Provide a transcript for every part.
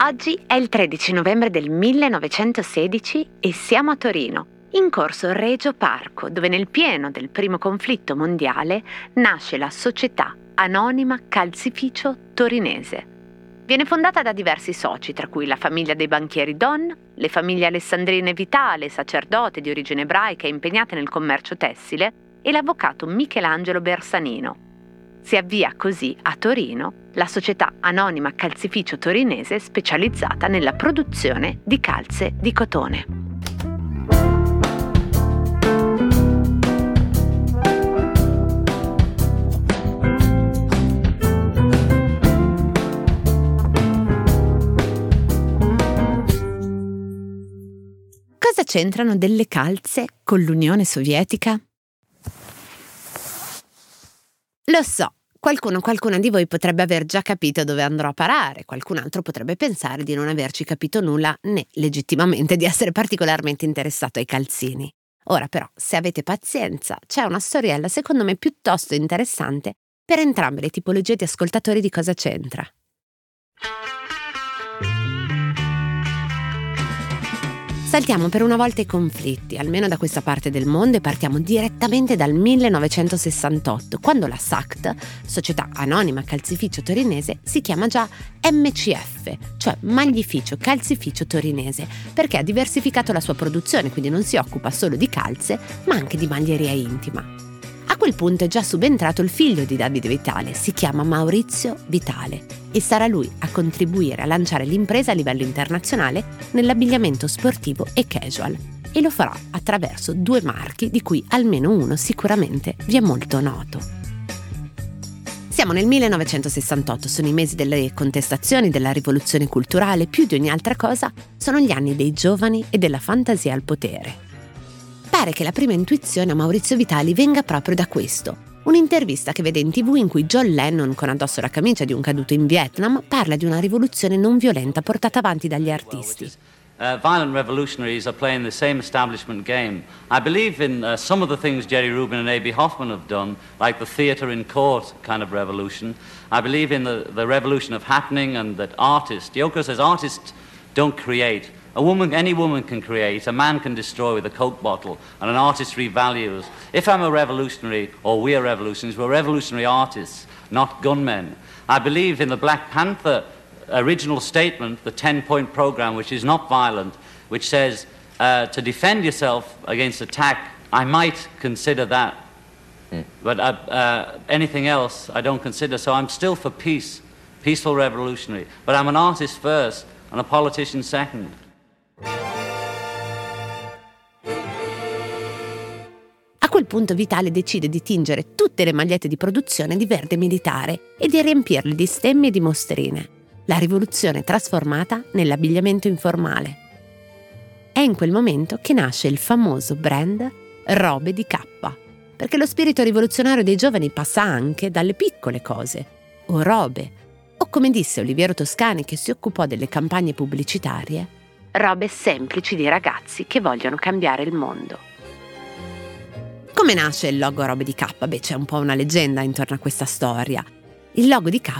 Oggi è il 13 novembre del 1916 e siamo a Torino, in corso Regio Parco, dove nel pieno del primo conflitto mondiale nasce la Società Anonima Calzificio Torinese. Viene fondata da diversi soci, tra cui la famiglia dei banchieri Don, le famiglie alessandrine Vitale, sacerdote di origine ebraica impegnate nel commercio tessile, e l'avvocato Michelangelo Bersanino. Si avvia così a Torino la società anonima calzificio torinese specializzata nella produzione di calze di cotone. Cosa c'entrano delle calze con l'Unione Sovietica? Lo so, qualcuno, qualcuna di voi potrebbe aver già capito dove andrò a parare, qualcun altro potrebbe pensare di non averci capito nulla né legittimamente di essere particolarmente interessato ai calzini. Ora però, se avete pazienza, c'è una storiella secondo me piuttosto interessante per entrambe le tipologie di ascoltatori di cosa c'entra. Saltiamo per una volta i conflitti, almeno da questa parte del mondo, e partiamo direttamente dal 1968, quando la SACT, Società Anonima Calzificio Torinese, si chiama già MCF, cioè Maglificio Calzificio Torinese, perché ha diversificato la sua produzione, quindi non si occupa solo di calze, ma anche di maglieria intima. Quel punto è già subentrato il figlio di Davide Vitale, si chiama Maurizio Vitale e sarà lui a contribuire a lanciare l'impresa a livello internazionale nell'abbigliamento sportivo e casual. E lo farà attraverso due marchi di cui almeno uno sicuramente vi è molto noto. Siamo nel 1968, sono i mesi delle contestazioni, della rivoluzione culturale, più di ogni altra cosa sono gli anni dei giovani e della fantasia al potere. Pare che la prima intuizione a Maurizio Vitali venga proprio da questo, Un'intervista che vede in tv in cui John Lennon, con addosso la camicia di un caduto in Vietnam, parla di una rivoluzione non violenta portata avanti dagli artisti. Uh, violent revolutionaries are playing the same establishment game. I believe in uh, some of the things Jerry Rubin and A.B. Hoffman have done, like the theatre in court kind of revolution. I believe in the, the revolution of happening and that artists, Yoko says artists don't create, A woman, any woman can create, a man can destroy with a Coke bottle, and an artist revalues. If I'm a revolutionary, or we're revolutionaries, we're revolutionary artists, not gunmen. I believe in the Black Panther original statement, the 10 point program, which is not violent, which says uh, to defend yourself against attack, I might consider that. Mm. But uh, uh, anything else, I don't consider. So I'm still for peace, peaceful revolutionary. But I'm an artist first and a politician second. Punto Vitale decide di tingere tutte le magliette di produzione di verde militare e di riempirle di stemmi e di mostrine. La rivoluzione trasformata nell'abbigliamento informale. È in quel momento che nasce il famoso brand Robe di K, perché lo spirito rivoluzionario dei giovani passa anche dalle piccole cose, o robe, o come disse Oliviero Toscani che si occupò delle campagne pubblicitarie, robe semplici di ragazzi che vogliono cambiare il mondo. Come nasce il logo Robe di K? Beh, c'è un po' una leggenda intorno a questa storia. Il logo di K,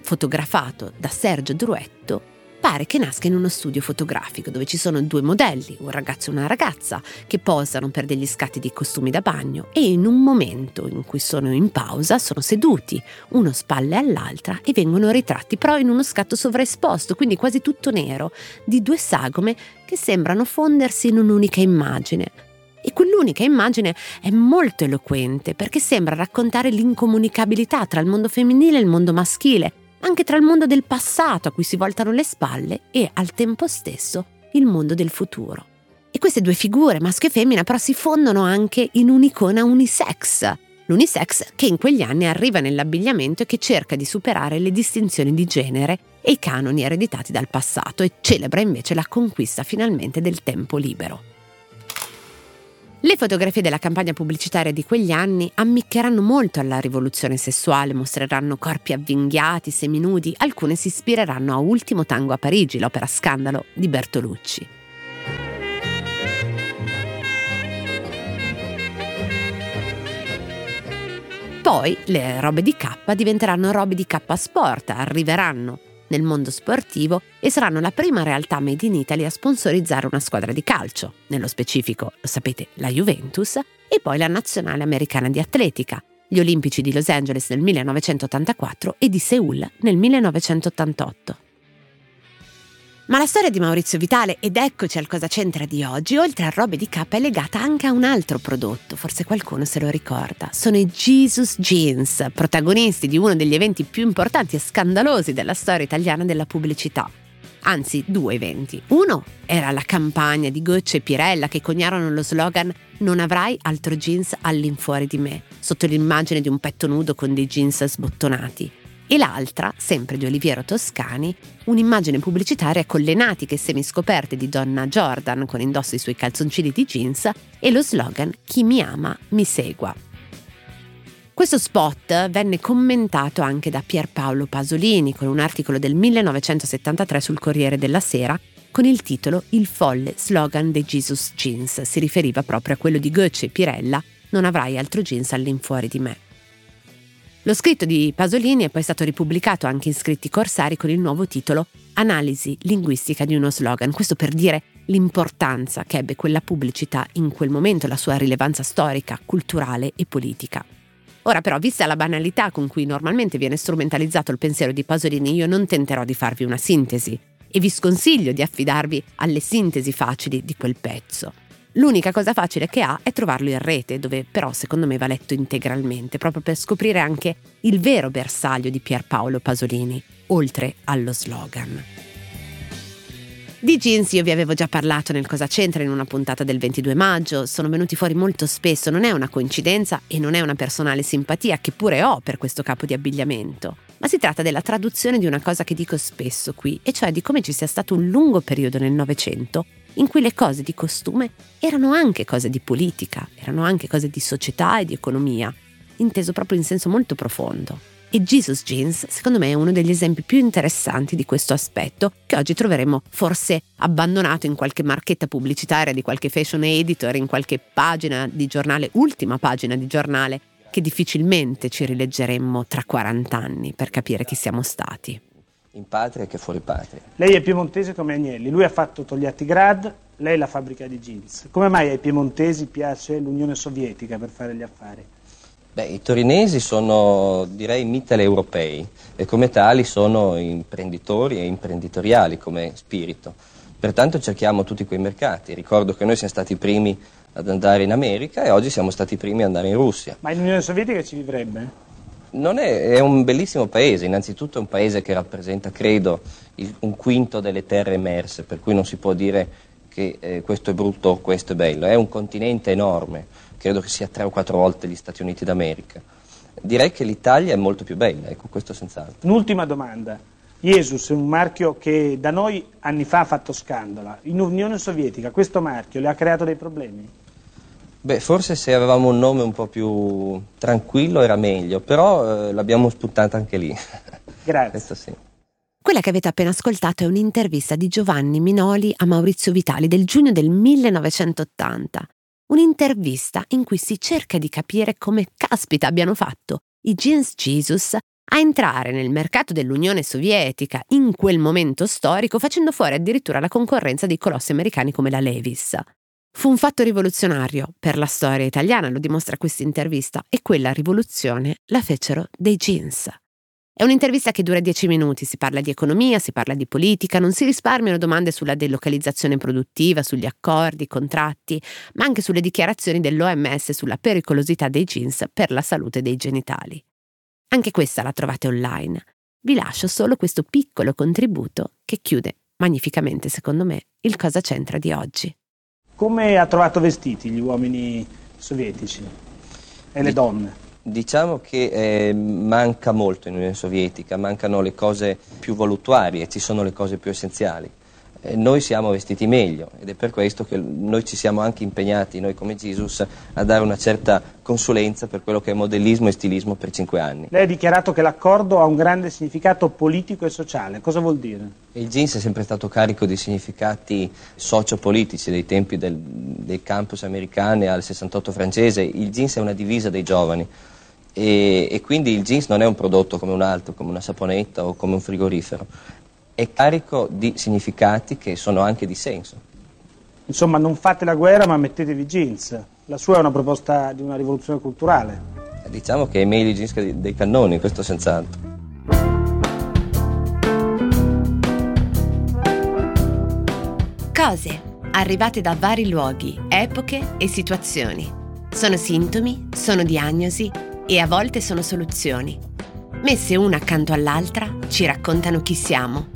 fotografato da Sergio Druetto, pare che nasca in uno studio fotografico dove ci sono due modelli, un ragazzo e una ragazza, che posano per degli scatti di costumi da bagno e in un momento in cui sono in pausa sono seduti, uno spalle all'altra e vengono ritratti però in uno scatto sovraesposto, quindi quasi tutto nero, di due sagome che sembrano fondersi in un'unica immagine. E quell'unica immagine è molto eloquente perché sembra raccontare l'incomunicabilità tra il mondo femminile e il mondo maschile, anche tra il mondo del passato a cui si voltano le spalle e al tempo stesso il mondo del futuro. E queste due figure, maschio e femmina, però si fondono anche in un'icona unisex. L'unisex che in quegli anni arriva nell'abbigliamento e che cerca di superare le distinzioni di genere e i canoni ereditati dal passato e celebra invece la conquista finalmente del tempo libero. Le fotografie della campagna pubblicitaria di quegli anni ammiccheranno molto alla rivoluzione sessuale, mostreranno corpi avvinghiati, seminudi, alcune si ispireranno a Ultimo Tango a Parigi, l'opera scandalo di Bertolucci. Poi le robe di K diventeranno robe di K Sport, arriveranno nel mondo sportivo e saranno la prima realtà made in Italy a sponsorizzare una squadra di calcio, nello specifico, lo sapete, la Juventus, e poi la nazionale americana di atletica, gli Olimpici di Los Angeles nel 1984 e di Seoul nel 1988. Ma la storia di Maurizio Vitale, ed eccoci al cosa c'entra di oggi, oltre a robe di K è legata anche a un altro prodotto, forse qualcuno se lo ricorda. Sono i Jesus Jeans, protagonisti di uno degli eventi più importanti e scandalosi della storia italiana della pubblicità. Anzi, due eventi. Uno era la campagna di Gocce e Pirella che coniarono lo slogan Non avrai altro jeans all'infuori di me, sotto l'immagine di un petto nudo con dei jeans sbottonati e l'altra, sempre di Oliviero Toscani, un'immagine pubblicitaria con le natiche semiscoperte di Donna Jordan con indosso i suoi calzoncini di jeans e lo slogan Chi mi ama mi segua. Questo spot venne commentato anche da Pierpaolo Pasolini con un articolo del 1973 sul Corriere della Sera con il titolo Il folle slogan dei Jesus Jeans. Si riferiva proprio a quello di Goethe e Pirella Non avrai altro jeans all'infuori di me. Lo scritto di Pasolini è poi stato ripubblicato anche in scritti corsari con il nuovo titolo Analisi linguistica di uno slogan, questo per dire l'importanza che ebbe quella pubblicità in quel momento, la sua rilevanza storica, culturale e politica. Ora però, vista la banalità con cui normalmente viene strumentalizzato il pensiero di Pasolini, io non tenterò di farvi una sintesi e vi sconsiglio di affidarvi alle sintesi facili di quel pezzo. L'unica cosa facile che ha è trovarlo in rete, dove però secondo me va letto integralmente, proprio per scoprire anche il vero bersaglio di Pierpaolo Pasolini, oltre allo slogan. Di jeans io vi avevo già parlato nel Cosa c'entra in una puntata del 22 maggio, sono venuti fuori molto spesso, non è una coincidenza e non è una personale simpatia che pure ho per questo capo di abbigliamento, ma si tratta della traduzione di una cosa che dico spesso qui, e cioè di come ci sia stato un lungo periodo nel Novecento in cui le cose di costume erano anche cose di politica, erano anche cose di società e di economia, inteso proprio in senso molto profondo. E Jesus Jeans, secondo me, è uno degli esempi più interessanti di questo aspetto, che oggi troveremo forse abbandonato in qualche marchetta pubblicitaria di qualche fashion editor, in qualche pagina di giornale, ultima pagina di giornale, che difficilmente ci rileggeremmo tra 40 anni per capire chi siamo stati in patria che fuori patria. Lei è piemontese come Agnelli, lui ha fatto Togliattigrad, lei la fabbrica di jeans. Come mai ai piemontesi piace l'Unione Sovietica per fare gli affari? Beh, i torinesi sono, direi, mitteleuropei e come tali sono imprenditori e imprenditoriali come spirito. Pertanto cerchiamo tutti quei mercati. Ricordo che noi siamo stati i primi ad andare in America e oggi siamo stati i primi ad andare in Russia. Ma in Unione Sovietica ci vivrebbe? È, è, un bellissimo paese, innanzitutto è un paese che rappresenta, credo, il, un quinto delle terre emerse, per cui non si può dire che eh, questo è brutto o questo è bello, è un continente enorme, credo che sia tre o quattro volte gli Stati Uniti d'America. Direi che l'Italia è molto più bella, ecco, questo senz'altro. Un'ultima domanda. Jesus è un marchio che da noi anni fa ha fatto scandalo. In Unione Sovietica questo marchio le ha creato dei problemi? Beh, forse se avevamo un nome un po' più tranquillo era meglio, però eh, l'abbiamo spuntata anche lì. Grazie. Questo sì. Quella che avete appena ascoltato è un'intervista di Giovanni Minoli a Maurizio Vitali del giugno del 1980. Un'intervista in cui si cerca di capire come caspita abbiano fatto i Jeans Jesus a entrare nel mercato dell'Unione Sovietica in quel momento storico facendo fuori addirittura la concorrenza dei colossi americani come la Levis. Fu un fatto rivoluzionario per la storia italiana, lo dimostra questa intervista, e quella rivoluzione la fecero dei jeans. È un'intervista che dura dieci minuti, si parla di economia, si parla di politica, non si risparmiano domande sulla delocalizzazione produttiva, sugli accordi, i contratti, ma anche sulle dichiarazioni dell'OMS sulla pericolosità dei jeans per la salute dei genitali. Anche questa la trovate online. Vi lascio solo questo piccolo contributo che chiude magnificamente, secondo me, il cosa c'entra di oggi. Come ha trovato vestiti gli uomini sovietici e le donne? Diciamo che eh, manca molto in Unione Sovietica, mancano le cose più voluttuarie, ci sono le cose più essenziali noi siamo vestiti meglio ed è per questo che noi ci siamo anche impegnati, noi come Jesus, a dare una certa consulenza per quello che è modellismo e stilismo per cinque anni. Lei ha dichiarato che l'accordo ha un grande significato politico e sociale, cosa vuol dire? Il jeans è sempre stato carico di significati sociopolitici dei tempi del, dei campus americani al 68 francese, il jeans è una divisa dei giovani e, e quindi il jeans non è un prodotto come un altro, come una saponetta o come un frigorifero, è carico di significati che sono anche di senso. Insomma, non fate la guerra ma mettetevi jeans. La sua è una proposta di una rivoluzione culturale. Diciamo che è meglio i jeans che dei cannoni, questo senz'altro. Cose arrivate da vari luoghi, epoche e situazioni. Sono sintomi, sono diagnosi e a volte sono soluzioni. Messe una accanto all'altra ci raccontano chi siamo.